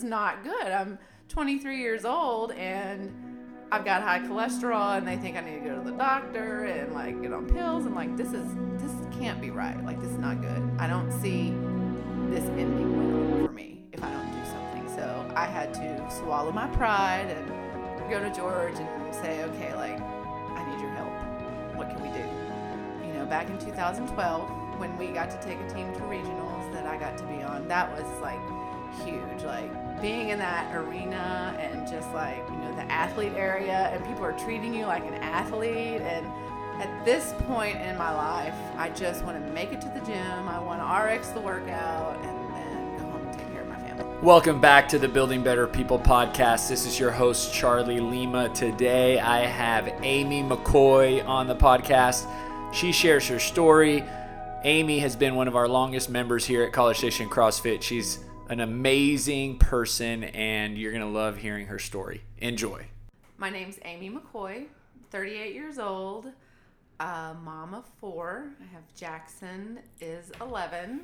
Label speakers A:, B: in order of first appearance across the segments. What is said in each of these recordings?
A: is not good. I'm 23 years old and I've got high cholesterol and they think I need to go to the doctor and like get on pills. I'm like, this is this can't be right. Like this is not good. I don't see this ending well for me if I don't do something. So I had to swallow my pride and go to George and say, okay, like I need your help. What can we do? You know, back in 2012 when we got to take a team to regionals that I got to be on, that was like huge. Like being in that arena and just like you know the athlete area and people are treating you like an athlete and at this point in my life i just want to make it to the gym i want to rx the workout and then go home and take care of my family
B: Welcome back to the Building Better People podcast. This is your host, Charlie Lima. Today I have Amy McCoy on the podcast. She shares her story. Amy has been one of our longest members here at College Station CrossFit. She's an amazing person, and you're going to love hearing her story. Enjoy.
A: my name's amy mccoy 38 years old mom of four i have jackson is 11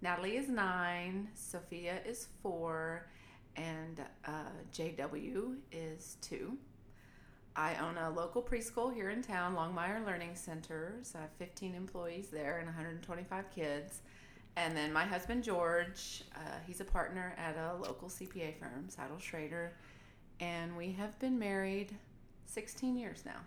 A: natalie is 9 sophia is 4 and uh, jw is 2 I own a local preschool here in town, Longmire Learning Center. So I have 15 employees there and 125 kids. And then my husband George, uh, he's a partner at a local CPA firm, Seidel Schroeder, and we have been married 16 years now.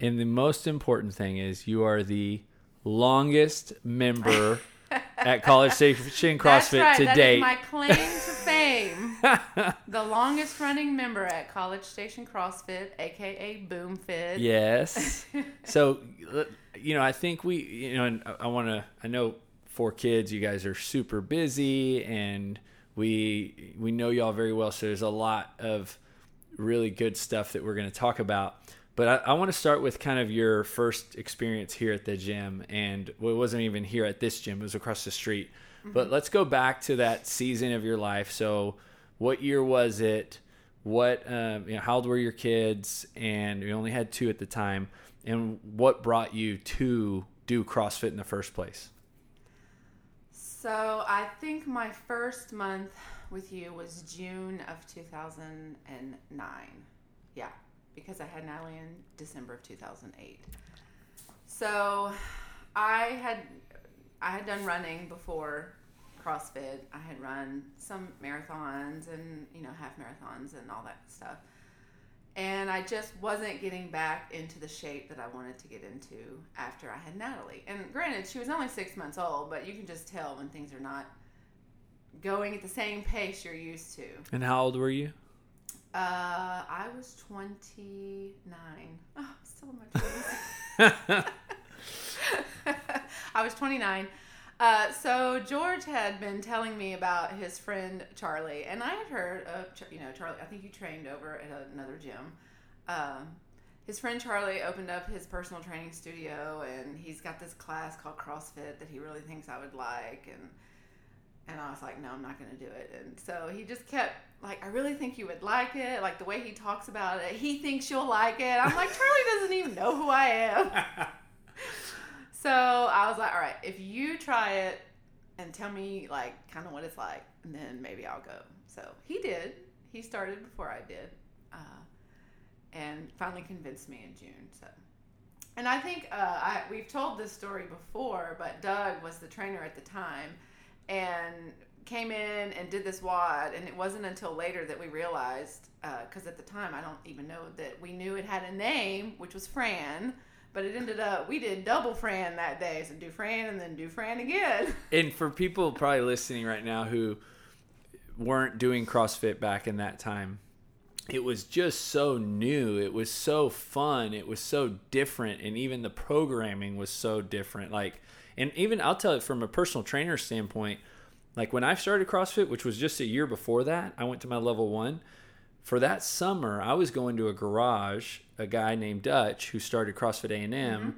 B: And the most important thing is you are the longest member at College Station CrossFit
A: right.
B: to
A: that is
B: date.
A: my claim to fame. the longest running member at College Station CrossFit, aka BoomFit.
B: Yes. so, you know, I think we, you know, and I want to. I know four kids. You guys are super busy, and we we know y'all very well. So there's a lot of really good stuff that we're going to talk about. But I, I want to start with kind of your first experience here at the gym, and well, it wasn't even here at this gym; it was across the street. But let's go back to that season of your life. So, what year was it? What, um, you know, how old were your kids? And we only had two at the time. And what brought you to do CrossFit in the first place?
A: So I think my first month with you was June of 2009. Yeah, because I had Natalie in December of 2008. So I had I had done running before CrossFit. I had run some marathons and you know half marathons and all that stuff. And I just wasn't getting back into the shape that I wanted to get into after I had Natalie. And granted, she was only six months old, but you can just tell when things are not going at the same pace you're used to.
B: And how old were you?
A: Uh, I was 29. Oh, I'm still in my 20s. I was 29. Uh, so George had been telling me about his friend Charlie, and I had heard of you know Charlie. I think you trained over at another gym. Um, his friend Charlie opened up his personal training studio, and he's got this class called CrossFit that he really thinks I would like, and and I was like, no, I'm not going to do it. And so he just kept like, I really think you would like it. Like the way he talks about it, he thinks you'll like it. I'm like, Charlie doesn't even know who I am. So I was like, all right, if you try it and tell me like kind of what it's like, and then maybe I'll go. So he did. He started before I did, uh, and finally convinced me in June. So, and I think uh, I, we've told this story before, but Doug was the trainer at the time, and came in and did this WOD and it wasn't until later that we realized, because at the time I don't even know that we knew it had a name, which was Fran. But it ended up we did double Fran that day, so do Fran and then do Fran again.
B: And for people probably listening right now who weren't doing CrossFit back in that time, it was just so new. It was so fun. It was so different. And even the programming was so different. Like, and even I'll tell you from a personal trainer standpoint, like when I started CrossFit, which was just a year before that, I went to my level one. For that summer, I was going to a garage. A guy named Dutch who started CrossFit A and M. Mm-hmm.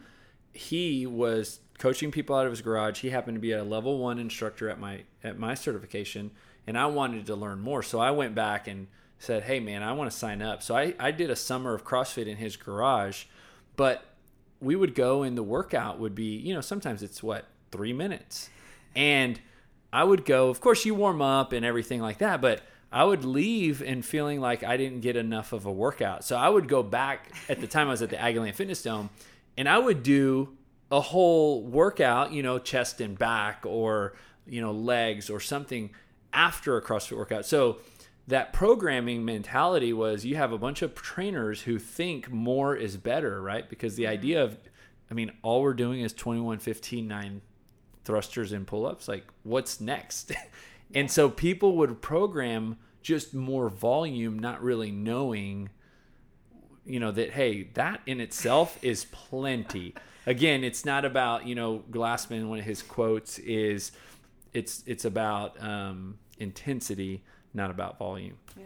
B: He was coaching people out of his garage. He happened to be a level one instructor at my at my certification, and I wanted to learn more. So I went back and said, "Hey, man, I want to sign up." So I I did a summer of CrossFit in his garage, but we would go and the workout would be you know sometimes it's what three minutes, and I would go. Of course, you warm up and everything like that, but I would leave and feeling like I didn't get enough of a workout. So I would go back at the time I was at the Aggieland Fitness Dome and I would do a whole workout, you know, chest and back or, you know, legs or something after a CrossFit workout. So that programming mentality was you have a bunch of trainers who think more is better, right? Because the mm-hmm. idea of, I mean, all we're doing is 21, 15, 9 thrusters and pull ups. Like, what's next? and so people would program just more volume, not really knowing, you know, that, hey, that in itself is plenty. Again, it's not about, you know, Glassman, one of his quotes is, it's, it's about um, intensity not about volume.
A: Yeah.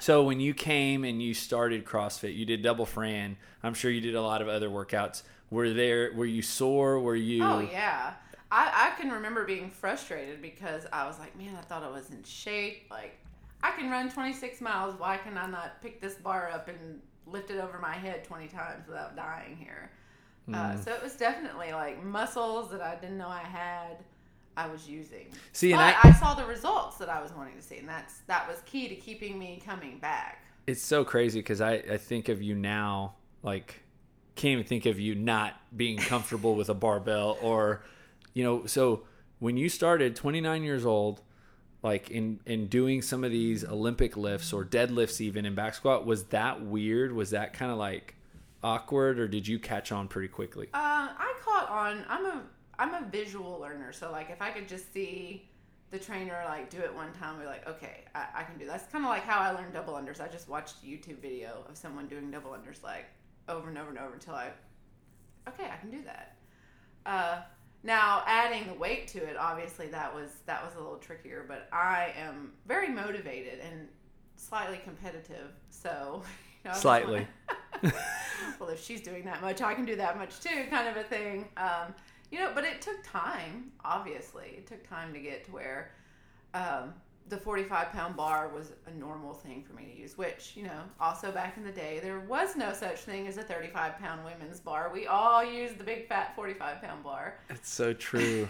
B: So when you came and you started CrossFit, you did double Fran. I'm sure you did a lot of other workouts. Were there? Were you sore? Were you?
A: Oh yeah. I, I can remember being frustrated because I was like, man, I thought I was in shape. Like, I can run 26 miles. Why can I not pick this bar up and lift it over my head 20 times without dying here? Mm. Uh, so it was definitely like muscles that I didn't know I had. I was using.
B: See, and
A: I,
B: I,
A: saw the results that I was wanting to see, and that's that was key to keeping me coming back.
B: It's so crazy because I, I think of you now, like, can't even think of you not being comfortable with a barbell or, you know, so when you started 29 years old, like in in doing some of these Olympic lifts or deadlifts even in back squat, was that weird? Was that kind of like awkward, or did you catch on pretty quickly?
A: Uh, I caught on. I'm a I'm a visual learner, so like if I could just see the trainer like do it one time, we're like, okay, I, I can do that. That's kind of like how I learned double unders. I just watched YouTube video of someone doing double unders like over and over and over until I, okay, I can do that. Uh, now adding the weight to it, obviously that was that was a little trickier, but I am very motivated and slightly competitive, so.
B: You know, slightly.
A: well, if she's doing that much, I can do that much too, kind of a thing. Um, you know, but it took time. Obviously, it took time to get to where um, the 45 pound bar was a normal thing for me to use. Which you know, also back in the day, there was no such thing as a 35 pound women's bar. We all used the big fat 45 pound bar.
B: It's so true.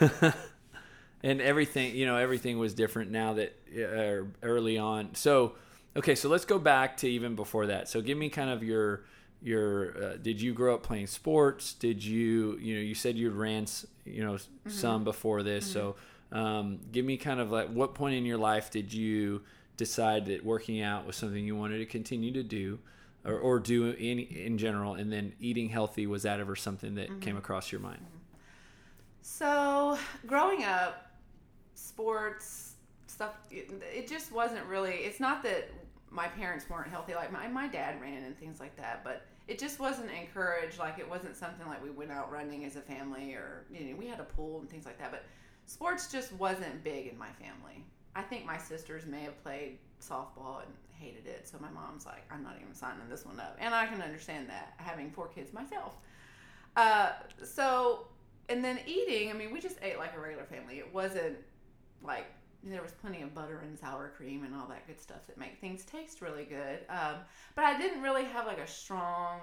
B: and everything, you know, everything was different now that uh, early on. So, okay, so let's go back to even before that. So, give me kind of your your uh, did you grow up playing sports did you you know you said you'd ran you know mm-hmm. some before this mm-hmm. so um, give me kind of like what point in your life did you decide that working out was something you wanted to continue to do or, or do in, in general and then eating healthy was that ever something that mm-hmm. came across your mind
A: so growing up sports stuff it, it just wasn't really it's not that my parents weren't healthy like my, my dad ran and things like that but it just wasn't encouraged. Like it wasn't something like we went out running as a family, or you know, we had a pool and things like that. But sports just wasn't big in my family. I think my sisters may have played softball and hated it. So my mom's like, I'm not even signing this one up, and I can understand that having four kids myself. Uh, so and then eating. I mean, we just ate like a regular family. It wasn't like there was plenty of butter and sour cream and all that good stuff that make things taste really good. Um, but I didn't really have like a strong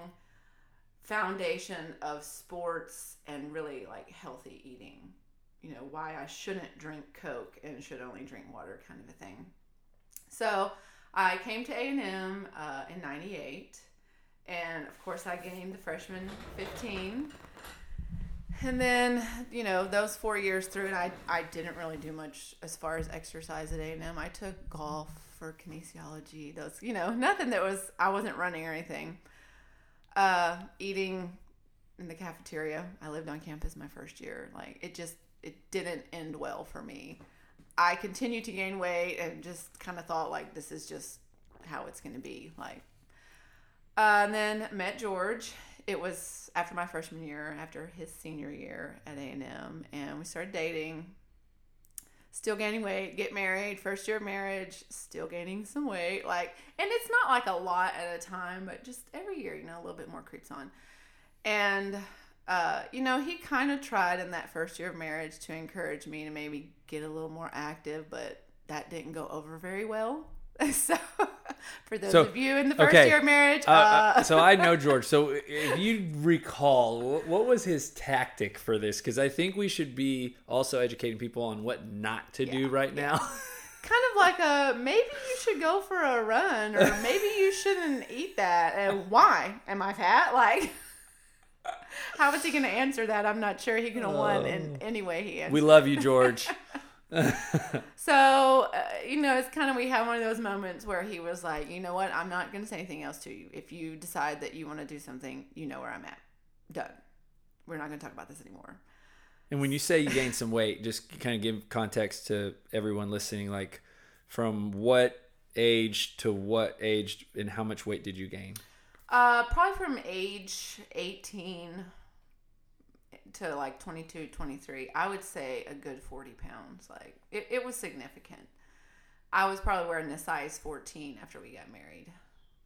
A: foundation of sports and really like healthy eating. You know, why I shouldn't drink Coke and should only drink water kind of a thing. So I came to A&M uh, in 98. And of course I gained the freshman 15 and then you know those four years through it I, I didn't really do much as far as exercise at a&m i took golf for kinesiology those you know nothing that was i wasn't running or anything uh, eating in the cafeteria i lived on campus my first year like it just it didn't end well for me i continued to gain weight and just kind of thought like this is just how it's going to be like uh, and then met george it was after my freshman year, after his senior year at A and M, and we started dating. Still gaining weight, get married, first year of marriage, still gaining some weight. Like, and it's not like a lot at a time, but just every year, you know, a little bit more creeps on. And, uh, you know, he kind of tried in that first year of marriage to encourage me to maybe get a little more active, but that didn't go over very well. so for those so, of you in the first okay. year of marriage uh,
B: uh, uh so i know george so if you recall what was his tactic for this because i think we should be also educating people on what not to yeah, do right yeah. now
A: kind of like a maybe you should go for a run or maybe you shouldn't eat that. And why? Am I fat? Like, how is he going to answer that? I'm not sure he can have won in any way he answers.
B: We love you, George.
A: So, uh, you know, it's kind of, we have one of those moments where he was like, you know what? I'm not going to say anything else to you. If you decide that you want to do something, you know where I'm at. Done. We're not going to talk about this anymore.
B: And when you say you gained some weight, just kind of give context to everyone listening. Like, from what age to what age, and how much weight did you gain?
A: Uh, probably from age 18 to like 22, 23, I would say a good 40 pounds. Like, it, it was significant. I was probably wearing a size 14 after we got married.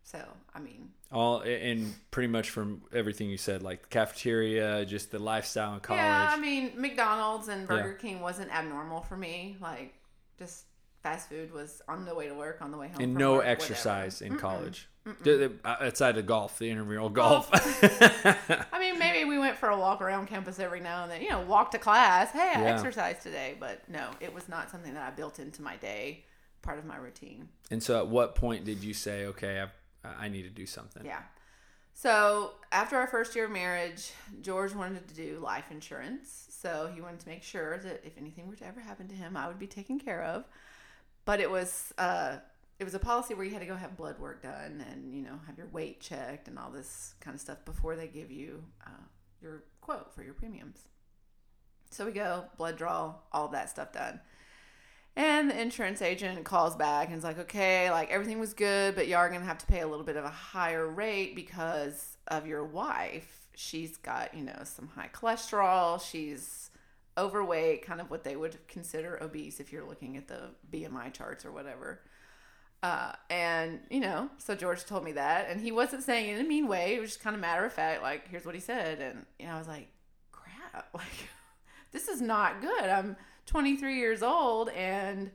A: So, I mean,
B: All and pretty much from everything you said, like the cafeteria, just the lifestyle in college.
A: yeah, I mean, McDonald's and Burger King wasn't abnormal for me. Like, just fast food was on the way to work, on the way home.
B: and no
A: work,
B: exercise in
A: Mm-mm.
B: college. D- Outside of golf, the intramural golf.
A: I mean, maybe we went for a walk around campus every now and then. You know, walk to class. Hey, I
B: Yeah.
A: exercised today, but no, it was not something that I built into my day, part of my routine.
B: and so, at what point did you say, "Okay, I, I need to do something"?
A: Yeah. So after our first year of marriage, George wanted to do life insurance. So he wanted to make sure that if anything were to ever happen to him, I would be taken care of. But it was uh, it was a policy where you had to go have blood work done and you know have your weight checked and all this kind of stuff before they give you uh, your quote for your premiums. So we go blood draw, all that stuff done. And the insurance agent calls back and is like, okay, like everything was good, but you are going to have to pay a little bit of a higher rate because of your wife. She's got, you know, some high cholesterol. She's overweight, kind of what they would consider obese if you're looking at the BMI charts or whatever. Uh, and, you know, so George told me that. And he wasn't saying it in a mean way. It was just kind of matter of fact, like, here's what he said. And, you know, I was like, crap, like, this is not good. I'm 23 years old and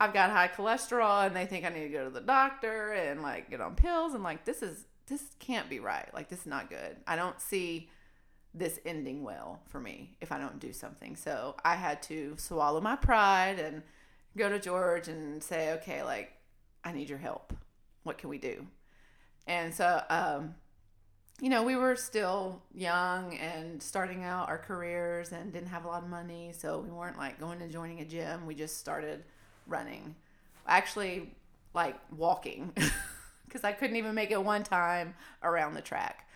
A: I've got high cholesterol and they think I need to go to the doctor and like get on pills and like this is this can't be right. Like this is not good. I don't see this ending well for me if I don't do something. So I had to swallow my pride and go to George and say, okay, like I need your help. What can we do? And so um you know, we were still young and starting out our careers and didn't have a lot of money, so we weren't like going and joining a gym. We just started running. Actually, like walking, because I couldn't even make it one time around the track.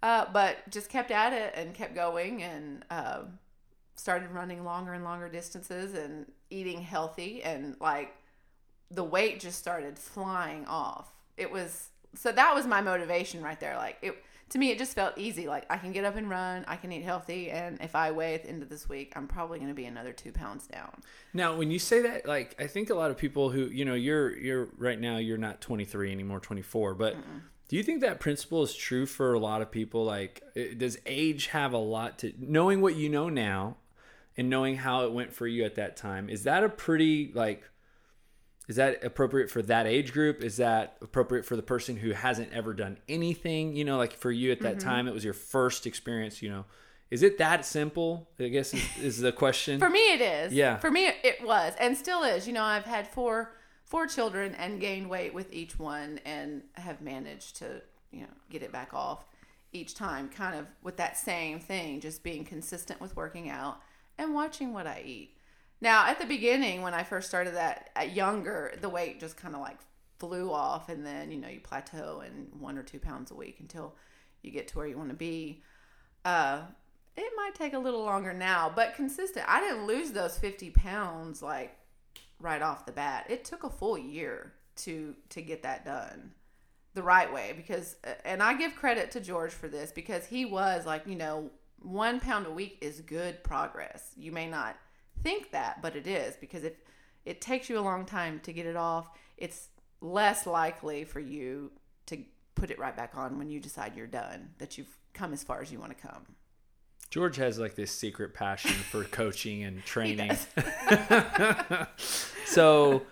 A: Uh, but just kept at it and kept going and uh, started running longer and longer distances and eating healthy and like the weight just started flying off. It was so that was my motivation right there. Like it to me, it just felt easy. Like I can get up and run, I can eat healthy, and if I weigh at the end of this week, I'm probably going to be another two pounds down.
B: Now, when you say that, like I think a lot of people who you know, you're you're right now, you're not 23 anymore, 24, but. Do you think that principle is true for a lot of people? Like, does age have a lot to knowing what you know now, and knowing how it went for you at that time? Is that a pretty like? Is that appropriate for that age group? Is that appropriate for the person who hasn't ever done anything? You know, like for you at that mm-hmm. time, it was your first experience. You know, is it that simple? I guess is, is the question.
A: For me, it is.
B: Yeah.
A: For me, it was and still is. You know, I've had four four children and gained weight with each one, and have managed to you know get it back off each time. Kind of with that same thing, just being consistent with working out and watching what I eat. Now, at the beginning, when I first started that at younger, the weight just kind of like flew off, and then you know you plateau in one or two pounds a week until you get to where you want to be. Uh, it might take a little longer now, but consistent. I didn't lose those 50 pounds like right off the bat. It took a full year to to get that done the right way because and I give credit to George for this because he was like, you know, 1 pound a week is good progress. You may not think that, but it is because if it takes you a long time to get it off, it's less likely for you to put it right back on when you decide you're done, that you've come as far as you want to come.
B: George has like this secret passion for coaching and training. so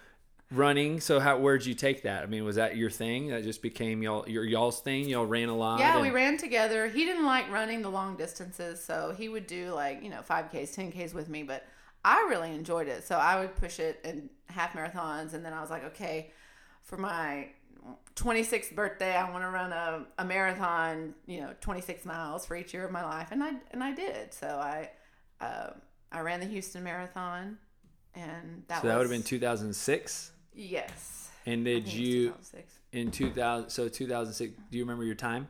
B: running. So how where'd you take that? I mean, was that your thing? That just became y'all your y'all's thing. Y'all ran a lot.
A: Yeah,
B: and-
A: we ran together. He didn't like running the long distances, so he would do like, you know, 5Ks, 10Ks with me, but I really enjoyed it. So I would push it in half marathons, and then I was like, okay, for my 26th birthday, I want to run a, a marathon, you know, 26 miles for each year of my life, and I and I did. So I uh, I ran the Houston Marathon, and that
B: so that would have been 2006.
A: yes.
B: And did
A: think it was
B: you
A: 2006.
B: in 2000? So 2006. Do you remember your time?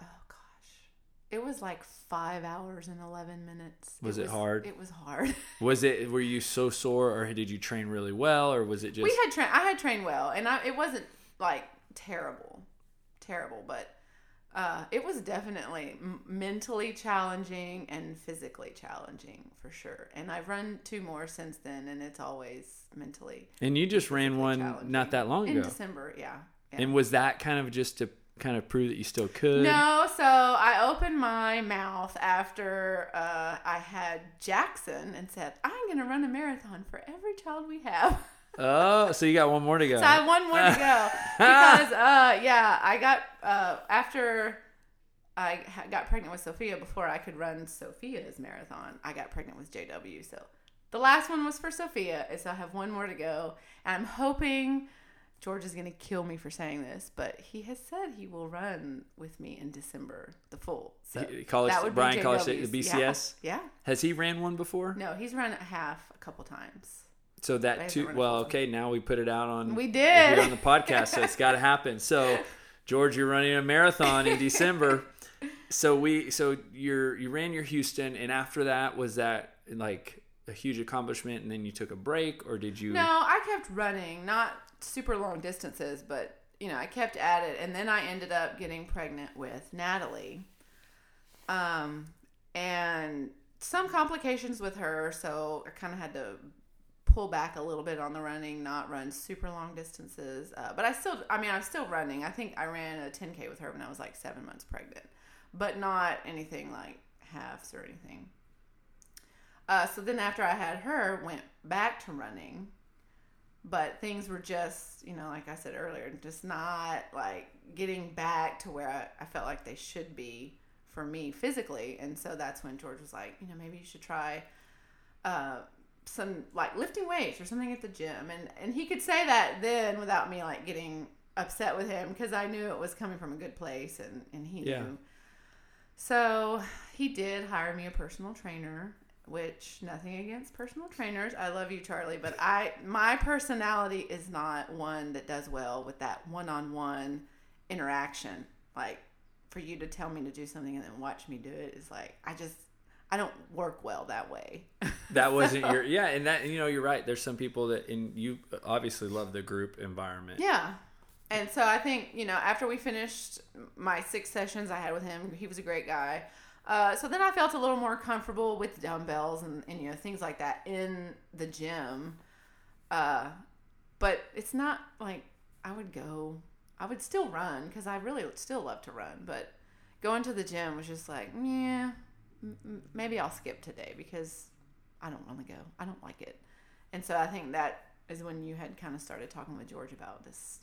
A: Oh gosh, it was like five hours and 11 minutes.
B: Was it hard?
A: It was hard.
B: Was it? Were you so sore, or did you train really well, or was it just?
A: we had trained. I had trained well, and I, it wasn't like terrible, terrible, but uh, it was definitely m- mentally challenging and physically challenging for sure. And I've run two more since then, and it's always mentally
B: and you just ran one not that long ago in.
A: December. Yeah. yeah.
B: And was that kind of just to kind of prove that you still could?
A: No, so I opened my mouth after uh, I had Jackson and said, I'm going to run a marathon for every child we have.
B: Oh, so you got one more to go.
A: So I have one more to go because, uh, yeah, I got uh, after I got pregnant with Sophia before I could run Sophia's marathon. I got pregnant with JW, so the last one was for Sophia, so I have one more to go, and I'm hoping. George is going to kill me for saying this, but he has said he will run with me in December, the full. So
B: He- college-
A: that would be
B: Bryan College State, the BCS?
A: Yeah.
B: Has he ran one before?
A: No, he's run half a couple times.
B: So that two. Well, okay. Now we put it out on.
A: We did.
B: on the podcast, so it's got to happen. So, George, you're running a marathon in December. So we, so you're you ran your Houston, and after that, was that like a huge accomplishment, and then you took a break, or did you?
A: No, I kept running, not super long distances, but you know, I kept at it, and then I ended up getting pregnant with Natalie, um, and some complications with her, so I kind of had to pull back a little bit on the running, not run super long distances. Uh, but I still, I mean, I'm still running. I think I ran a 10k with her when I was like seven months pregnant, but not anything like halves or anything. Uh, so then after I had her, went back to running, but things were just, you know, like I said earlier, just not like getting back to where I, I felt like they should be for me physically. And so that's when George was like, you know, maybe you should try uh, some like lifting weights or something at the gym. And and he could say that then without me like getting upset with him because I knew it was coming from a good place and and he
B: Yeah.
A: knew. So he did hire me a personal trainer, which nothing against personal trainers. I love you, Charlie, but I my personality is not one that does well with that one-on-one interaction. Like for you to tell me to do something and then watch me do it is like I just I don't work well that way.
B: That wasn't your yeah, and that you know you're right. There's some people that and you obviously love the group environment.
A: Yeah. And so I think, you know, after we finished my six sessions I had with him, he was a great guy. Uh, so then I felt a little more comfortable with dumbbells and, and you know, things like that in the gym. Uh, but it's not like I would go, I would still run because I really still love to run. But going to the gym was just like, yeah, m- maybe I'll skip today because I don't want to go. I don't like it. And so I think that is when you had kind of started talking with George about this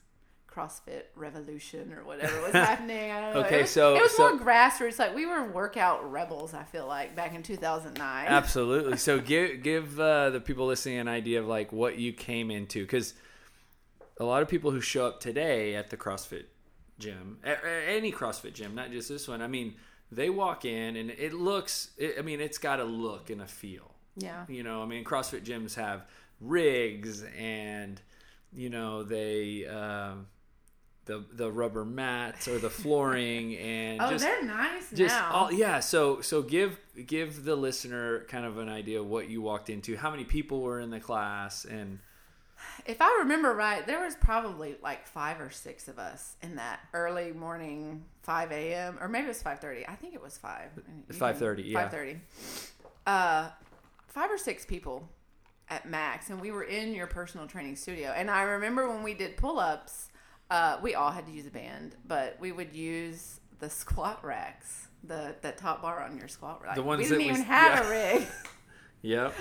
A: CrossFit revolution or whatever was happening. I don't know.
B: Okay,
A: it was,
B: so-
A: it was
B: so-
A: more grassroots. Like we were workout rebels. I feel like back in 2009.
B: Absolutely. So give give uh, the people listening an idea of like what you came into because a lot of people who show up today at the CrossFit gym, a- a- any CrossFit gym, not just this one. I mean, they walk in and it looks. It, I mean, it's got a look and a feel.
A: Yeah.
B: You know, I mean, CrossFit gyms have rigs and you know they. Um, the, the rubber mats or the flooring and
A: Oh,
B: just
A: they're nice
B: just
A: now.
B: all yeah so so give give the listener kind of an idea of what you walked into how many people were in the class and
A: if I remember right, there was probably like five or six of us in that early morning, five a.m. or maybe it was five thirty. I think it was five.
B: 5:30, yeah.
A: Five thirty. Uh, five or six people at max, and we were in your personal training studio. And I remember when we did pull-ups, uh, we all had to use a band, but we would use the squat racks, the the top bar on your squat rack.
B: The ones
A: we didn't
B: we-
A: even have
B: yeah.
A: a rig.
B: yep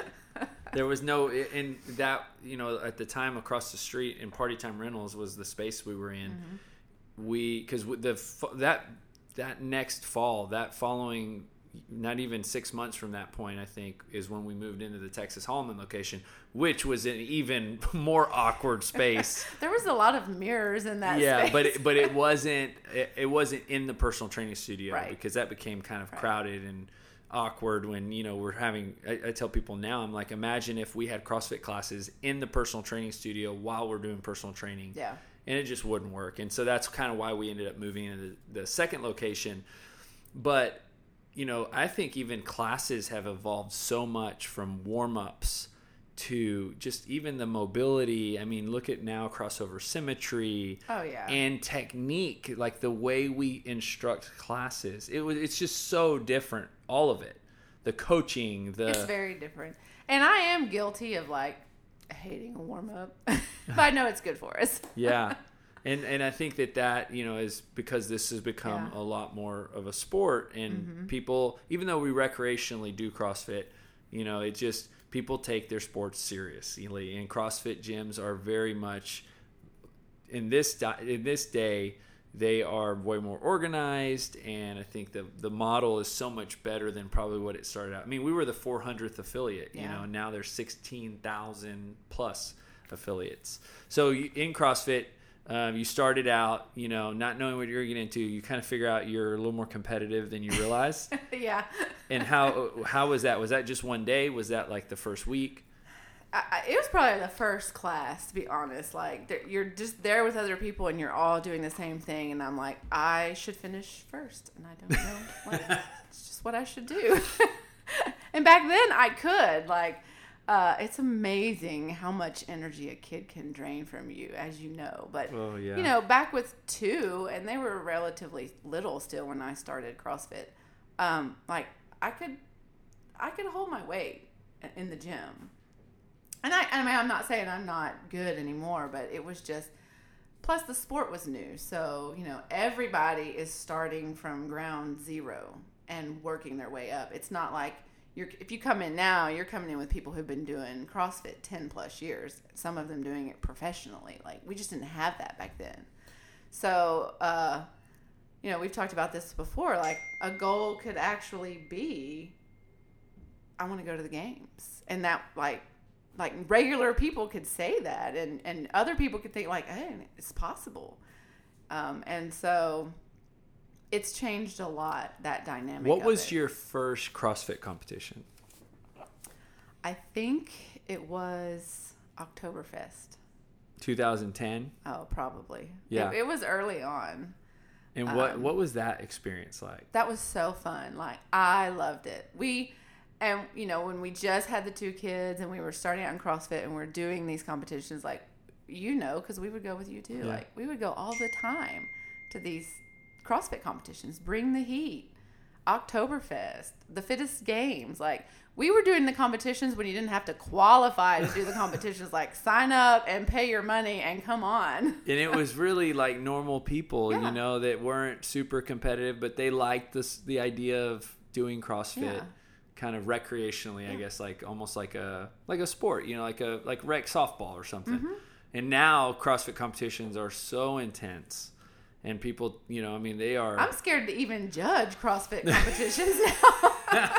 B: there was no in that you know at the time across the street in party time rentals was the space we were in
A: Mm-hmm.
B: we because the that that next fall that following not even six months from that point, I think, is when we moved into the Texas Holleman location, which was an even more awkward space.
A: there was a lot of mirrors in that.
B: yeah,
A: space.
B: but it, but it wasn't it, it wasn't in the personal training studio
A: Right.
B: because that became kind of
A: Right.
B: crowded and awkward when you know we're having I, I tell people now i'm like imagine if we had crossfit classes in the personal training studio while we're doing personal training
A: yeah,
B: and it just wouldn't work. And so that's kind of why we ended up moving into the, the second location. But you know, I think even classes have evolved so much from warm ups to just even the mobility. I mean, look at now crossover symmetry
A: oh yeah,
B: and technique, like the way we instruct classes. It was it's just so different, all of it. The coaching, the
A: it's very different. And I am guilty of like hating a warm up, but I know it's good for us.
B: yeah and and i think that that you know is because this has become
A: Yeah.
B: a lot more of a sport and mm-hmm. people even though we recreationally do crossfit you know it just people take their sports seriously and crossfit gyms are very much in this di- in this day they are way more organized and i think the the model is so much better than probably what it started out. I mean we were the 400th affiliate you know and now there's 16,000 plus affiliates. So in crossfit um, you started out you know not knowing what you're getting into you kind of figure out you're a little more competitive than you realize
A: yeah,
B: and how how was that was that just one day was that like the first week
A: I, it was probably the first class to be honest. Like you're just there with other people and you're all doing the same thing, and I'm like, I should finish first, and I don't know. Like, it's just what I should do. and back then I could like. Uh, it's amazing how much energy a kid can drain from you, as you know. But
B: Oh, yeah.
A: you know, back with two, and they were relatively little still when I started CrossFit. Um, like I could, I could hold my weight in the gym. And I, I mean, I'm not saying I'm not good anymore, but it was just. Plus, the sport was new, so you know everybody is starting from ground zero and working their way up. It's not like you're if you come in now, you're coming in with people who've been doing CrossFit ten plus years. Some of them doing it professionally. Like we just didn't have that back then. So, uh, you know, we've talked about this before. Like a goal could actually be, I want to go to the games, and that like like regular people could say that and and other people could think like hey it's possible um, and so it's changed a lot that dynamic
B: what was
A: it.
B: your first crossfit competition?
A: I think it was oktoberfest.
B: 2010
A: oh probably.
B: Yeah.
A: it, it was early on.
B: And what
A: Um,
B: what was that experience like?
A: that was so fun. Like i loved it. We and you know when we just had the two kids and we were starting out in crossfit and we're doing these competitions like you know because we would go with you too.
B: Yeah.
A: like we would go all the time to these crossfit competitions bring the heat oktoberfest the fittest games like we were doing the competitions when you didn't have to qualify to do the competitions like sign up and pay your money and come on
B: and it was really like normal people
A: Yeah.
B: you know that weren't super competitive but they liked this the idea of doing crossfit
A: Yeah.
B: kind of recreationally i guess like almost like a like a sport you know like a like rec softball or something
A: Mm-hmm.
B: and now crossfit competitions are so intense and people you know i mean they are
A: i'm scared to even judge crossfit competitions now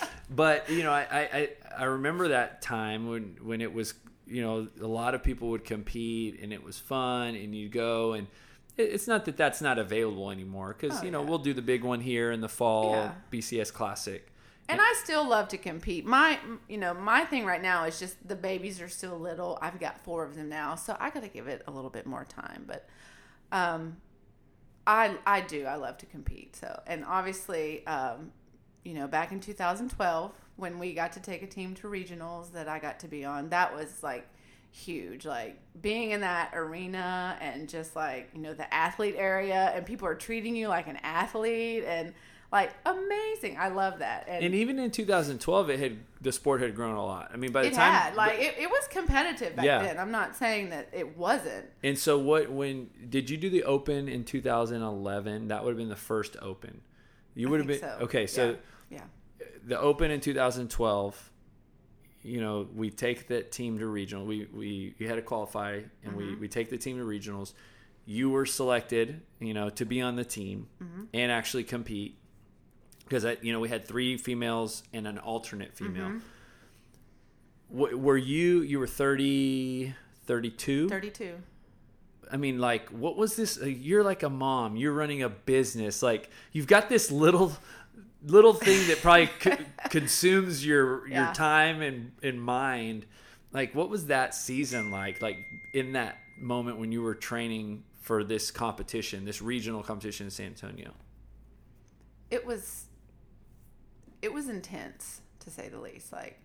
B: but you know I, I I- remember that time when when it was you know a lot of people would compete and it was fun and you'd go and it- it's not that that's not available anymore because
A: Oh,
B: you know
A: yeah.
B: we'll do the big one here in the fall
A: Yeah.
B: bcs classic
A: And I still love to compete. My, you know, my thing right now is just the babies are still little. I've got four of them now, so I got to give it a little bit more time. But, um, I I do. I love to compete. So, and obviously, um, you know, back in 2012 when we got to take a team to regionals that I got to be on, that was like huge. Like being in that arena and just like you know the athlete area, and people are treating you like an athlete and like amazing. I love that. And,
B: and even in 2012 it had the sport had grown a lot i mean by the
A: it
B: time
A: had like it, it was competitive back
B: Yeah.
A: then. I'm not saying that it wasn't.
B: and so what when did you do the open in 2011 that would have been the first open you would have been
A: so.
B: okay so
A: Yeah.
B: the Open in 2012, you know, we take that team to regional. We we you had to qualify, and we mm-hmm. we take the team to regionals. You were selected, you know, to be on the team mm-hmm. and actually compete. Because you know, we had three females and an alternate female.
A: Mm-hmm.
B: W- were you you were 30 32?
A: 32.
B: I mean, like, what was this? uh, You're like a mom. You're running a business. Like, you've got this little, little thing that probably co- consumes your
A: Yeah.
B: your time and and mind. Like, what was that season like? Like in that moment when you were training for this competition, this regional competition in San Antonio.
A: it was it was intense to say the least like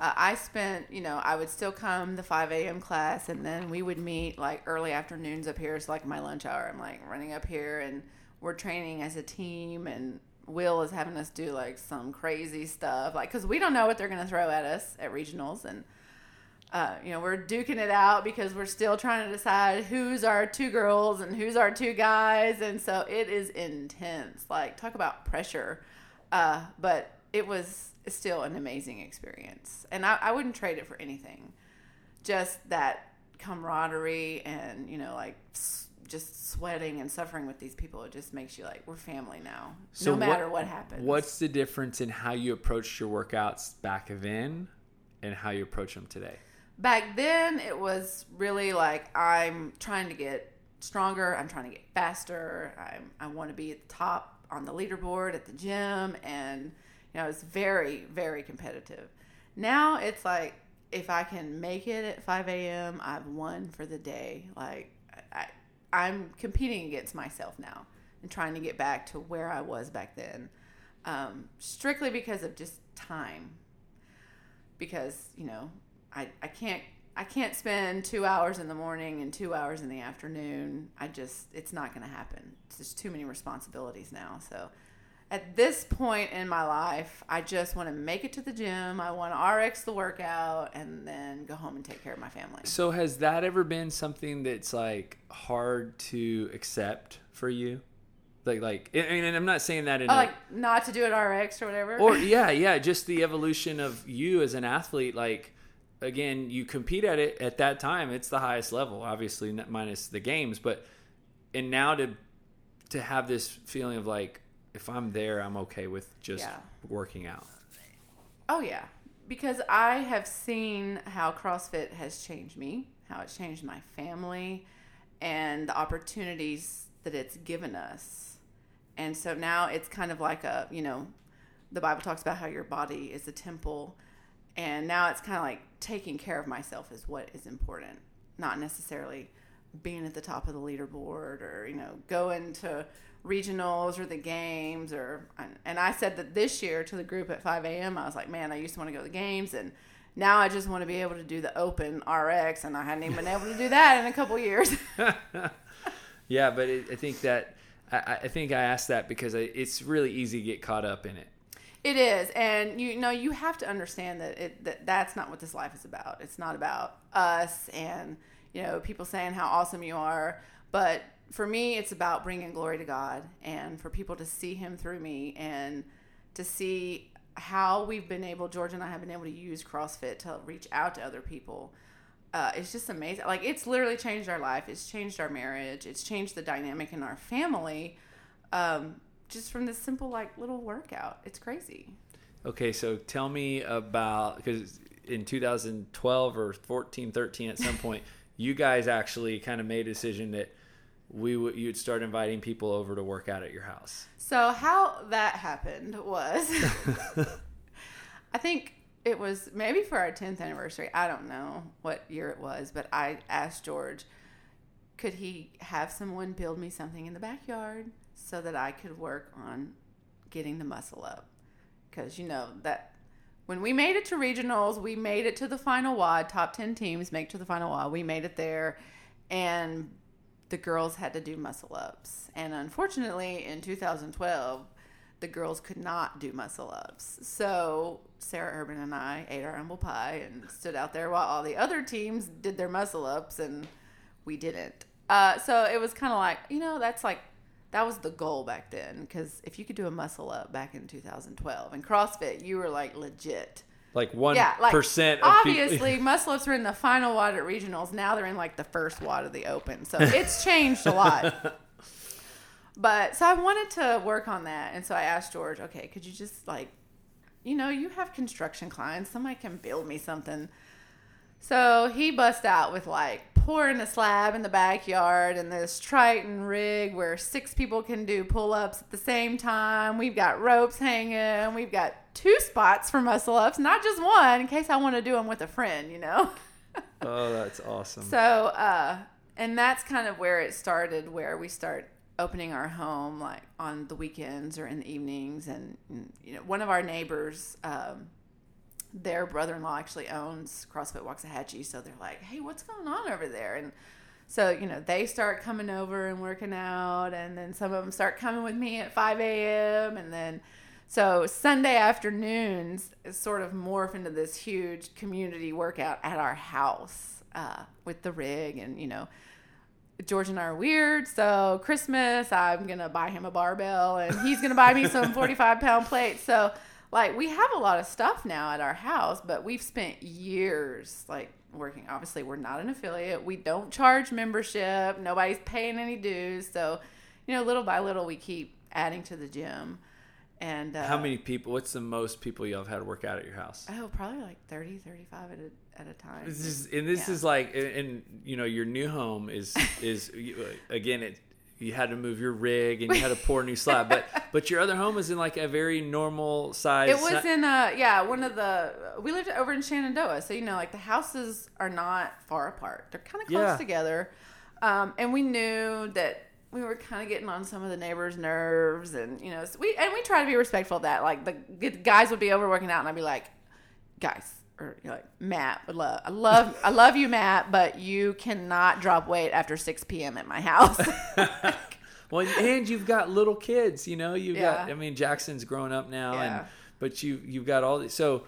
A: uh, i spent you know i would still come the 5 a.m class and then we would meet like early afternoons up here it's like my lunch hour i'm like running up here and we're training as a team and will is having us do like some crazy stuff like because we don't know what they're going to throw at us at regionals and uh, you know, we're duking it out because we're still trying to decide who's our two girls and who's our two guys. And so it is intense. Like, talk about pressure. Uh, but it was still an amazing experience. And I, I wouldn't trade it for anything. Just that camaraderie and, you know, like just sweating and suffering with these people. It just makes you like, we're family now,
B: So
A: no
B: what-
A: matter what, happens.
B: What's the difference in how you approached your workouts back then and how you approach them today?
A: back then it was really like i'm trying to get stronger i'm trying to get faster I'm, i want to be at the top on the leaderboard at the gym and you know it's very very competitive now it's like if i can make it at 5 a.m i've won for the day like I, i'm competing against myself now and trying to get back to where i was back then um, strictly because of just time because you know I, I can't I can't spend two hours in the morning and two hours in the afternoon. I just it's not going to happen. Just too many responsibilities now. So at this point in my life, I just want to make it to the gym. I want to RX the workout and then go home and take care of my family.
B: So has that ever been something that's like hard to accept for you? Like like I mean, and I'm not saying that in
A: Oh,
B: a,
A: like not to do it RX or whatever.
B: or yeah, yeah, just the evolution of you as an athlete like again, you compete at it at that time, it's the highest level, obviously minus the games, but and now to to have this feeling of like if I'm there, I'm okay with just
A: Yeah.
B: working out.
A: Oh yeah, because I have seen how CrossFit has changed me, how it's changed my family, and the opportunities that it's given us. And so now it's kind of like a, you know, the Bible talks about how your body is a temple, and now it's kind of like taking care of myself is what is important, not necessarily being at the top of the leaderboard or you know going to regionals or the games or and I said that this year to the group at 5 a.m. I was like, man, I used to want to go to the games and now I just want to be able to do the open RX and I hadn't even been able to do that in a couple years.
B: Yeah, but it, I think that I, I think I asked that because I, it's really easy to get caught up in it.
A: It is, and you know you have to understand that it that that's not what this life is about. It's not about us and you know people saying how awesome you are, but for me, it's about bringing glory to God and for people to see Him through me and to see how we've been able, George and I have been able to use CrossFit to reach out to other people. Uh, it's just amazing. Like it's literally changed our life. It's changed our marriage. It's changed the dynamic in our family. Um, just from this simple like little workout. It's crazy.
B: Okay, so tell me about because in 2012 or 14, 13, at some point, you guys actually kind of made a decision that we would you'd start inviting people over to work out at your house.
A: So how that happened was, I think it was maybe for our 10th anniversary. I don't know what year it was, but I asked George, could he have someone build me something in the backyard so that I could work on getting the muscle up? Because you know that when we made it to regionals, we made it to the final WOD. Top 10 teams make to the final WOD. We made it there, and the girls had to do muscle ups. And unfortunately, in 2012, the girls could not do muscle ups. So Sarah Urban and I ate our humble pie and stood out there while all the other teams did their muscle ups, and we didn't. Uh, so it was kind of like, you know, that's like, that was the goal back then. Because if you could do a muscle up back in 2012 in CrossFit, you were like legit.
B: Like one
A: Yeah, like
B: percent
A: obviously muscle ups are in the final WOD at regionals. Now they're in like the first WOD of the open. So it's changed a lot. But so I wanted to work on that, and so I asked George, okay, could you just like, you know, you have construction clients, somebody can build me something. So he bust out with like pouring a slab in the backyard and this Triton rig where six people can do pull ups at the same time. We've got ropes hanging. We've got two spots for muscle ups, not just one, in case I want to do them with a friend, you know?
B: oh, that's awesome.
A: So, uh, and that's kind of where it started, where we start opening our home like on the weekends or in the evenings. And, you know, one of our neighbors, um, their brother-in-law actually owns CrossFit Waxahachie, so they're like, "Hey, what's going on over there?" And so you know they start coming over and working out, and then some of them start coming with me at 5 a.m. and then so Sunday afternoons sort of morph into this huge community workout at our house uh, with the rig, and you know. George and I are weird, so Christmas I'm gonna buy him a barbell, and he's gonna buy me some 45 pound plates. So like we have a lot of stuff now at our house, but we've spent years like working. Obviously, we're not an affiliate. We don't charge membership. Nobody's paying any dues. So, you know, little by little, we keep adding to the gym. And uh,
B: how many people? What's the most people you have had work out at your house?
A: Oh, probably like 30, 35 at a, at a time.
B: This is, and this yeah. is like, and, and, you know, your new home is is again it you had to move your rig and you had to pour a new slab. But but your other home is in like a very normal size.
A: It was in a yeah one of the we lived over in Shenandoah, so you know like the houses are not far apart. They're kind of close yeah. together, um, and we knew that we were kind of getting on some of the neighbors' nerves, and you know so we and we try to be respectful of that. Like the guys would be over working out, and I'd be like, guys, or you know, like Matt would love. I love I love you, Matt, but you cannot drop weight after six p.m. at my house.
B: well, and you've got little kids. You know, you've yeah. got. I mean, Jackson's grown up now, yeah. and but you you've got all these. So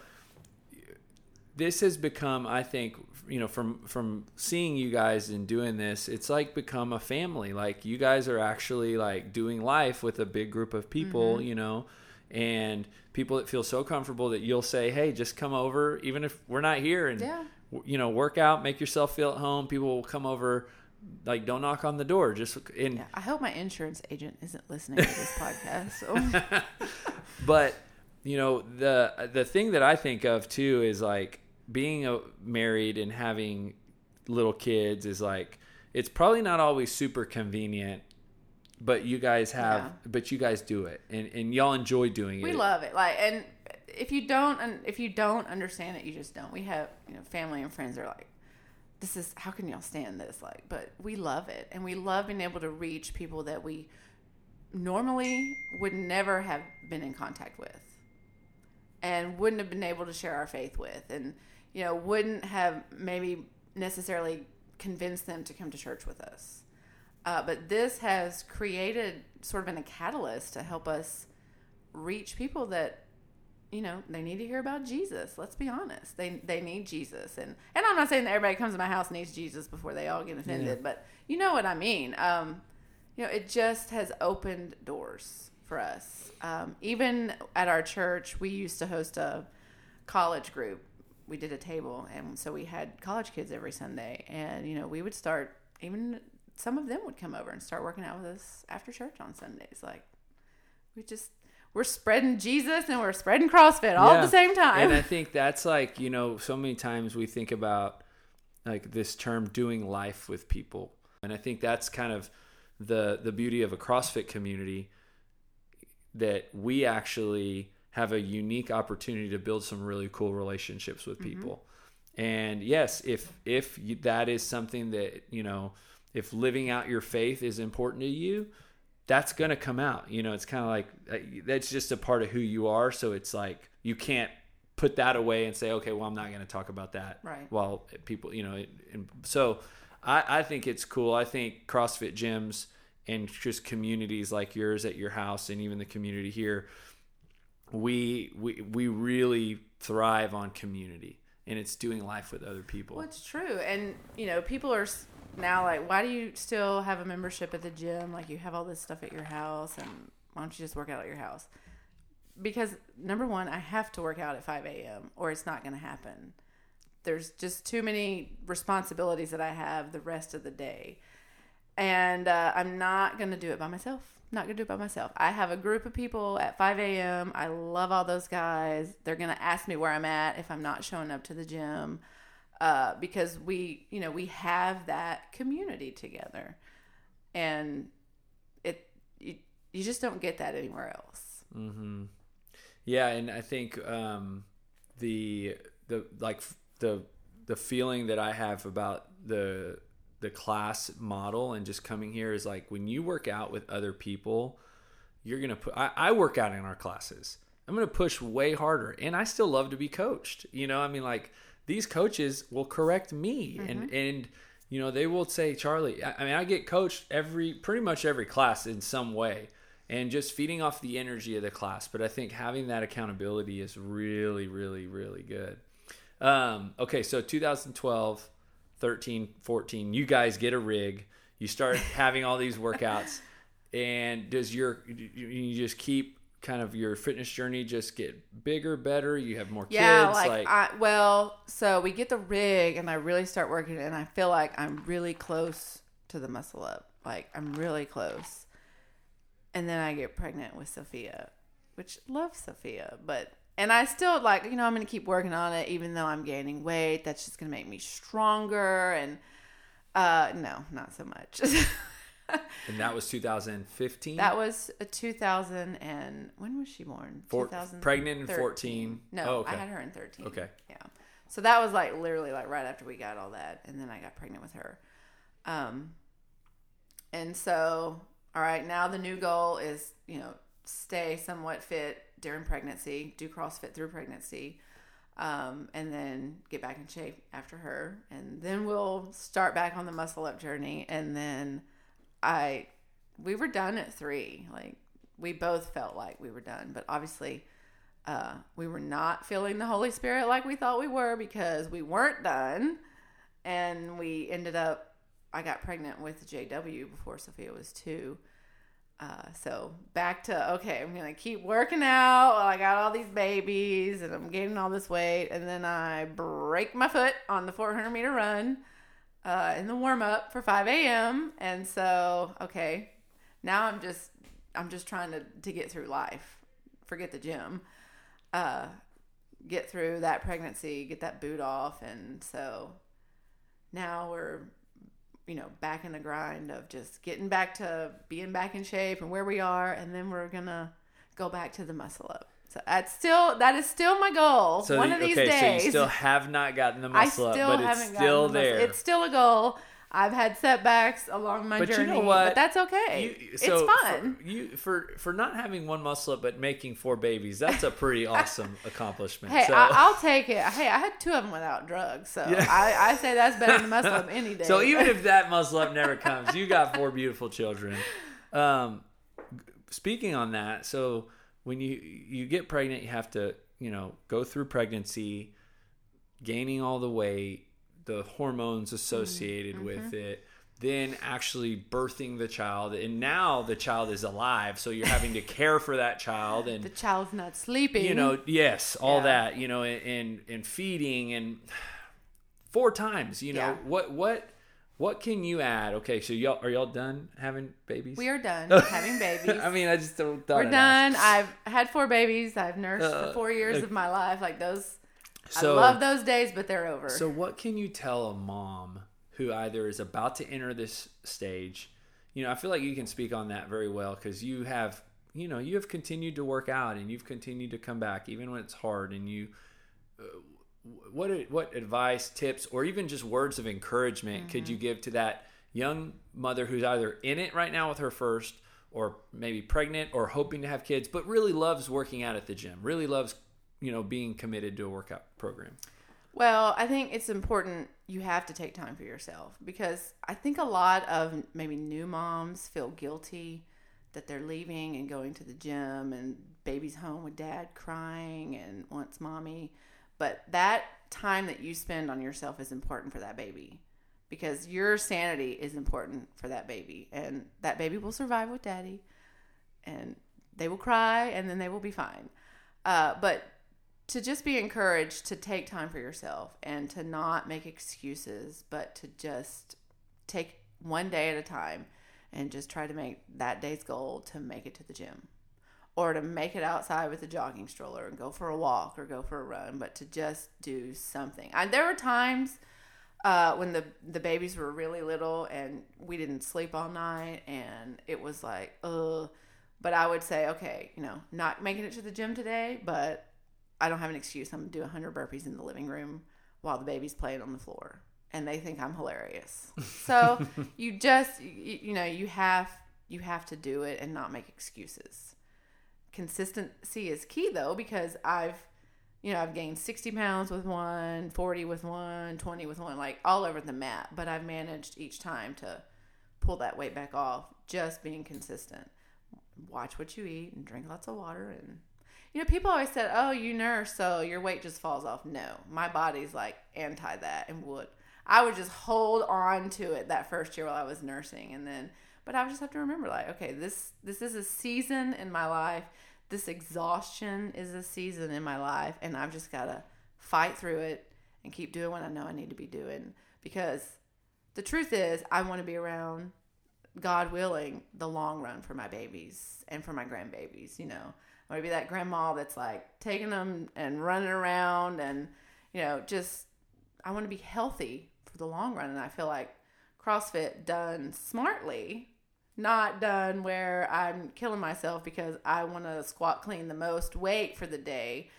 B: this has become, I think, you know, from from seeing you guys and doing this, it's like become a family. Like you guys are actually like doing life with a big group of people. Mm-hmm. You know and people that feel so comfortable that you'll say, "Hey, just come over, even if we're not here, and yeah. you know, work out, make yourself feel at home." People will come over. Like, don't knock on the door. Just in. Yeah,
A: I hope my insurance agent isn't listening to this podcast. So.
B: but you know the the thing that I think of too is like being a, married and having little kids is like it's probably not always super convenient but you guys have yeah. but you guys do it and, and y'all enjoy doing
A: it.
B: we
A: love it. Like and if you don't and if you don't understand it you just don't. We have you know family and friends are like this is how can y'all stand this? Like but we love it and we love being able to reach people that we normally would never have been in contact with and wouldn't have been able to share our faith with and you know wouldn't have maybe necessarily convinced them to come to church with us uh, but this has created sort of been a catalyst to help us reach people that you know they need to hear about Jesus. Let's be honest; they they need Jesus, and and I'm not saying that everybody comes to my house needs Jesus before they all get offended, yeah. but you know what I mean. Um, you know, it just has opened doors for us. Um, even at our church, we used to host a college group. We did a table, and so we had college kids every Sunday, and you know we would start even some of them would come over and start working out with us after church on Sundays. Like we just we're spreading Jesus and we're spreading CrossFit all yeah. at the same time.
B: And I think that's like, you know, so many times we think about like this term doing life with people. And I think that's kind of the the beauty of a CrossFit community that we actually have a unique opportunity to build some really cool relationships with mm-hmm. people. Mm-hmm. And yes, if if you, that is something that, you know, if living out your faith is important to you, that's going to come out. You know, it's kind of like uh, that's just a part of who you are. So it's like you can't put that away and say, okay, well, I'm not going to talk about that.
A: Right.
B: While people, you know, and so I, I think it's cool. I think CrossFit gyms and just communities like yours at your house and even the community here, we we we really thrive on community and it's doing life with other people.
A: Well, it's true, and you know, people are now like, why do you still have a membership at the gym? Like, you have all this stuff at your house, and why don't you just work out at your house? Because number one, I have to work out at 5 a.m. or it's not going to happen. There's just too many responsibilities that I have the rest of the day. and uh, I'm not gonna do it by myself. Not gonna do it by myself. I have a group of people at 5 a.m. I love all those guys. They're gonna ask me where I'm at if I'm not showing up to the gym, uh, because we, you know, we have that community together, and it you, you just don't get that anywhere else.
B: Mm-hmm. Yeah, and I think um, the the like the the feeling that I have about the the class model and just coming here is like when you work out with other people, you're gonna put. I, I work out in our classes. I'm gonna push way harder, and I still love to be coached. You know, I mean, like these coaches will correct me, and and you know they will say, Charlie. I, I mean, I get coached every pretty much every class in some way, and just feeding off the energy of the class. But I think having that accountability is really, really, really good. Um, okay, so 2012, 13, 14, you guys get a rig. You start having all these workouts, and does your you, just keep kind of your fitness journey just get bigger, better? You have more
A: Yeah,
B: kids,
A: like, I, well, so we get the rig and I really start working and I feel like I'm really close to the muscle up. Like I'm really close. And then I get pregnant with Sophia, which love Sophia, but and I still like, you know, I'm going to keep working on it even though I'm gaining weight. That's just going to make me stronger and uh no, not so much.
B: and that was 2015.
A: that was a 2000 and when was she born?
B: Four- pregnant in 14.
A: No,
B: Oh, okay.
A: I had her in 13.
B: Okay.
A: Yeah. So that was like literally like right after we got all that, and then I got pregnant with her. Um, and so all right, now the new goal is you know stay somewhat fit during pregnancy, do CrossFit through pregnancy, um, and then get back in shape after her, and then we'll start back on the muscle up journey, and then I we were done at three, like we both felt like we were done, but obviously uh, we were not feeling the Holy Spirit like we thought we were because we weren't done. And we ended up, I got pregnant with JW before Sophia was two. Uh, so back to, okay, I'm to keep working out while I got all these babies and I'm gaining all this weight. And then I break my foot on the 400 meter run uh, in the warm up for 5 a.m. And so, okay, now I'm just, I'm just trying to, to get through life. Forget the gym uh, get through that pregnancy, get that boot off, and so now we're you know back in the grind of just getting back to being back in shape and where we are, and then we're gonna go back to the muscle up. So that's still that is still my goal.
B: So
A: One of these
B: okay,
A: days,
B: so you still have not gotten the
A: I
B: muscle
A: still
B: up, but
A: haven't
B: it's still
A: the muscle-
B: there.
A: It's still a goal. I've had setbacks along my
B: But you
A: journey,
B: know what?
A: but that's okay.
B: You- so
A: it's fun.
B: For, you for for not having one muscle up but making four babies. That's a pretty awesome accomplishment.
A: Hey,
B: so,
A: I, I'll take it. Hey, I had two of them without drugs, so
B: Yeah.
A: I, I say that's better than muscle up any day.
B: so even if that muscle up never comes, you got four beautiful children. Um, speaking on that, so when you you get pregnant, you have to you know go through pregnancy, gaining all the weight, the hormones associated
A: Mm-hmm.
B: with it. Then actually birthing the child, and now the child is alive, so you're having to care for that child and
A: the child's not sleeping.
B: you know yes all
A: Yeah.
B: that you know and and feeding and four times you know
A: Yeah.
B: what what what can you add okay so y'all are y'all done having babies
A: we are done having babies.
B: i mean i just don't
A: We're done. I've had four babies. I've nursed
B: Uh,
A: for four years
B: okay.
A: of my life. Like those,
B: so
A: I love those days, but they're over.
B: so what can you tell a mom who either is about to enter this stage you know i feel like you can speak on that very well because you have you know you have continued to work out and you've continued to come back even when it's hard and you uh, what what advice tips or even just words of encouragement could
A: Mm-hmm.
B: you give to that young mother who's either in it right now with her first or maybe pregnant or hoping to have kids but really loves working out at the gym really loves you know being committed to a workout program
A: Well, I think it's important you have to take time for yourself because I think a lot of maybe new moms feel guilty that they're leaving and going to the gym and baby's home with dad crying and wants mommy. But that time that you spend on yourself is important for that baby because your sanity is important for that baby and that baby will survive with daddy and they will cry and then they will be fine. Uh, but to just be encouraged to take time for yourself and to not make excuses, but to just take one day at a time and just try to make that day's goal to make it to the gym or to make it outside with a jogging stroller and go for a walk or go for a run, but to just do something. I, there were times uh, when the the babies were really little and we didn't sleep all night and it was like, ugh. But I would say, okay, you know, not making it to the gym today, but I don't have an excuse. I'm gonna do 100 burpees in the living room while the baby's playing on the floor, and they think I'm hilarious. So you just, you, you know, you have you have to do it and not make excuses. Consistency is key though because I've you know, I've gained 60 pounds with one, 40 with one, 20 with one, like all over the map. But I've managed each time to pull that weight back off, just being consistent. Watch what you eat and drink lots of water. And, you know, people always said, oh, you nurse, so your weight just falls off. No, my body's like anti that and would. I would just hold on to it that first year while I was nursing. And then, but I would just have to remember, like, okay, this this is a season in my life this exhaustion is a season in my life and I've just got to fight through it and keep doing what I know I need to be doing because the truth is I want to be around God willing the long run for my babies and for my grandbabies, you know. Be that grandma that's like taking them and running around and you know, just I want to be healthy for the long run and I feel like CrossFit done smartly not done where I'm killing myself because I want to squat clean the most weight for the day.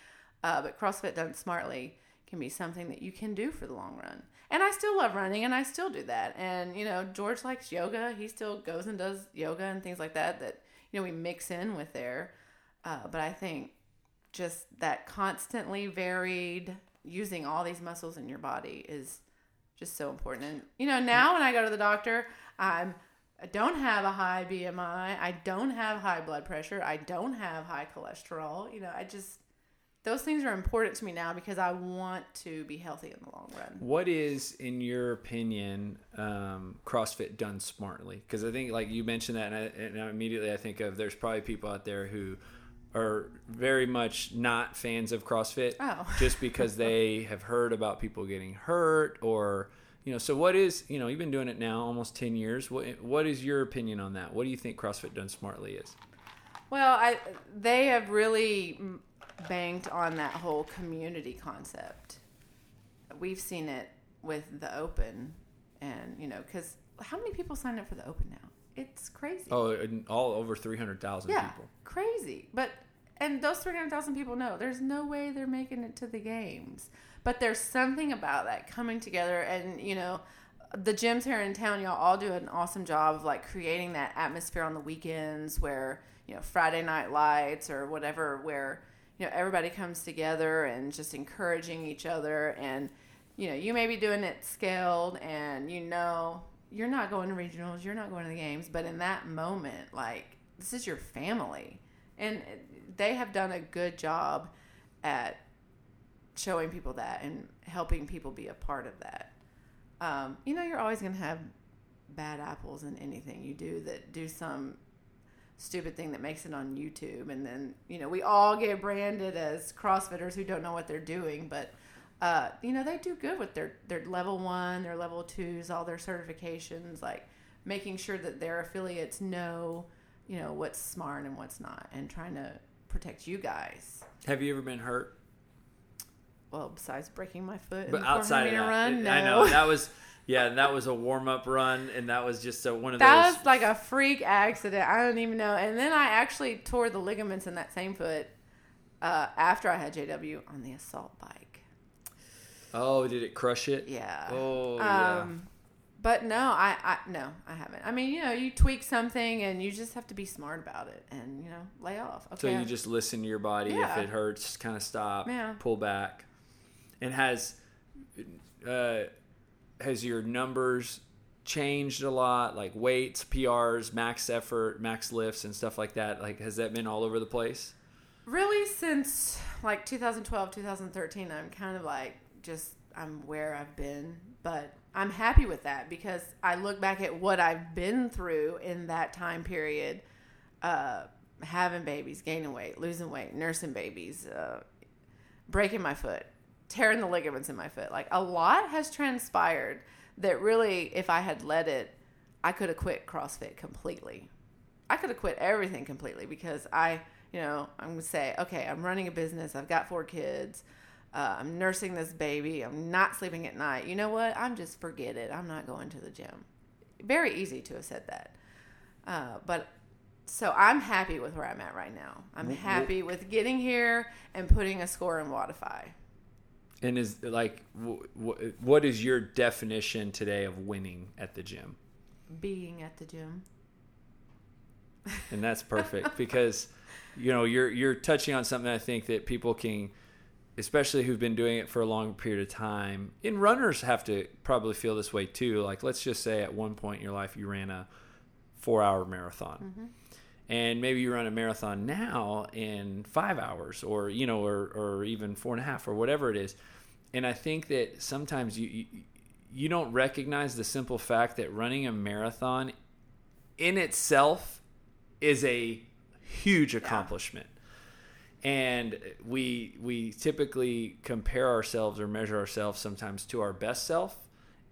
A: Uh, but CrossFit done smartly can be something that you can do for the long run. And I still love running and I still do that. And, you know, George likes yoga. He still goes and does yoga and things like that that, you know, we mix in with there. Uh, but I think just that constantly varied using all these muscles in your body is just so important. And, you know, now when I go to the doctor, I'm I don't have a high BMI. I don't have high blood pressure. I don't have high cholesterol. You know, I just those things are important to me now because I want to be healthy in the long run.
B: What is, in your opinion, um, CrossFit done smartly? Because I think, like you mentioned that, and, I, and immediately I think of there's probably people out there who are very much not fans of CrossFit
A: oh.
B: just because they have heard about people getting hurt or you know so what is you know you've been doing it now almost 10 years. What what is your opinion on that? What do you think crossfit done smartly is?
A: Well i they have really banked on that whole community concept. We've seen it with the open and you know because how many people sign up for the open now it's crazy.
B: Oh all over 300000
A: yeah,
B: people.
A: crazy. But and those 300000 people know there's no way they're making it to the games. But there's something about that coming together, and you know, the gyms here in town, y'all all do an awesome job of like creating that atmosphere on the weekends where you know Friday night lights or whatever, where you know everybody comes together and just encouraging each other. And you know you may be doing it scaled and you know you're not going to regionals you're not going to the games but in that moment like this is your family and they have done a good job at showing people that and helping people be a part of that. Um, you know, you're always going to have bad apples in anything you do that do some stupid thing that makes it on YouTube. And then, you know, we all get branded as CrossFitters who don't know what they're doing, but. Uh, you know they do good with their their level one, their level twos, all their certifications, like making sure that their affiliates know, you know, what's smart and what's not, and trying to protect you guys.
B: Have you ever been hurt?
A: well, besides breaking my foot,
B: but outside of that,
A: run, no.
B: I know that was yeah, that was a warm up run, and that was just a, one of
A: that
B: those.
A: That was like a freak accident. I don't even know. And then I actually tore the ligaments in that same foot uh, after I had JW on the assault bike.
B: Oh, did it crush it?
A: Yeah.
B: Oh, yeah.
A: Um, but no, I, I no, I haven't. I mean, you know, you tweak something and you just have to be smart about it and you know lay off. Okay.
B: So you just listen to your body. Yeah. If it hurts, kind of stop.
A: Yeah.
B: Pull back and has uh, has your numbers changed a lot like weights prs max effort max lifts and stuff like that like has that been all over the place
A: really since like 2012 2013 i'm kind of like just i'm where i've been but i'm happy with that because i look back at what i've been through in that time period uh, having babies gaining weight losing weight nursing babies uh, breaking my foot tearing the ligaments in my foot. Like a lot has transpired that really, if I had let it, I could have quit CrossFit completely. I could have quit everything completely because I, you know, I'm gonna say, okay, I'm running a business. I've got four kids. Uh, I'm nursing this baby. I'm not sleeping at night. You know what? I'm just forget it. I'm not going to the gym. Very easy to have said that. Uh, but so I'm happy with where I'm at right now. I'm happy with getting here and putting a score in Wodify.
B: And is like, w- w- what is your definition today of winning at the gym?
A: Being at the gym.
B: and that's perfect because you know you're you're touching on something I think that people can especially who've been doing it for a long period of time. And runners have to probably feel this way too. Like let's just say at one point in your life you ran a 4 hour marathon.
A: Mm-hmm.
B: and maybe you run a marathon now in 5 hours or you know or or even four and a half or whatever it is. And I think that sometimes you, you you don't recognize the simple fact that running a marathon in itself is a huge accomplishment. And we we typically compare ourselves or measure ourselves sometimes to our best self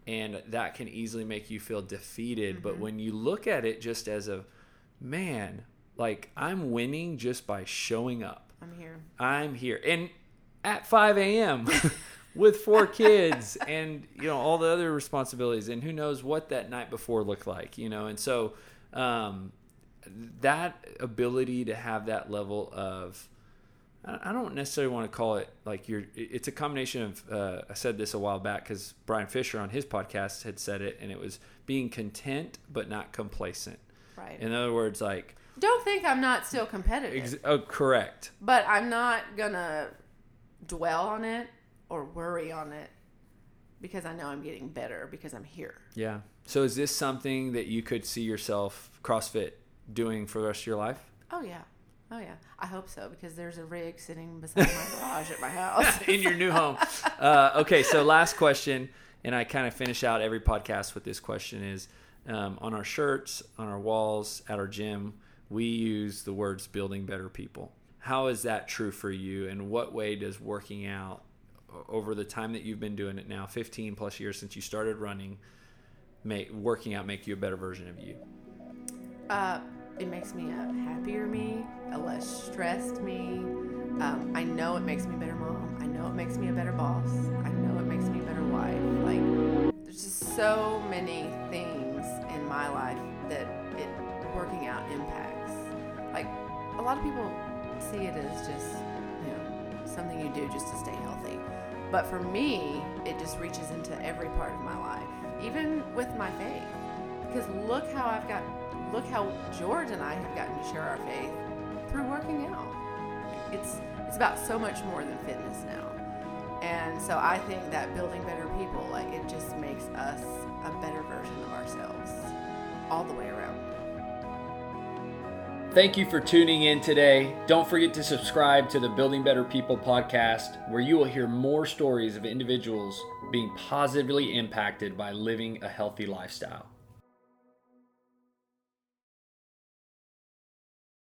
B: and that can easily make you feel defeated, but when you look at it just as a man, like I'm winning just by showing up.
A: I'm here.
B: I'm here. And at 5 a.m. with four kids and, you know, all the other responsibilities. And who knows what that night before looked like, you know? And so um, that ability to have that level of, I don't necessarily want to call it like you're, it's a combination of, uh, I said this a while back because Brian Fisher on his podcast had said it, and it was being content but not complacent.
A: Right.
B: In other words, like,
A: Don't think I'm not still competitive,
B: ex- oh, correct.
A: but I'm not gonna dwell on it or worry on it because I know I'm getting better because I'm here.
B: Yeah. So is this something that you could see yourself CrossFit doing for the rest of your life?
A: Oh yeah. Oh yeah. I hope so because there's a rig sitting beside my garage at my house.
B: in your new home. Uh, okay, so last question, and I kind of finish out every podcast with this question: is um, on our shirts, on our walls, at our gym, we use the words "building better people." How is that true for you? And what way does working out over the time that you've been doing it now, 15 plus years since you started running, make working out make you a better version of you?
A: Uh, it makes me a happier me, a less stressed me. Um, I know it makes me a better mom. I know it makes me a better boss. I know it makes me a better wife. Like, there's just so many things in my life that it working out impacts. Like, a lot of people see it as just, you know, something you do just to stay healthy. But for me, it just reaches into every part of my life, even with my faith. Because look how I've got, look how George and I have gotten to share our faith through working out. It's it's about so much more than fitness now. And so I think that building better people, like it just makes us a better version of ourselves all the way around.
B: Thank you for tuning in today. Don't forget to subscribe to the Building Better People podcast, where you will hear more stories of individuals being positively impacted by living a healthy lifestyle.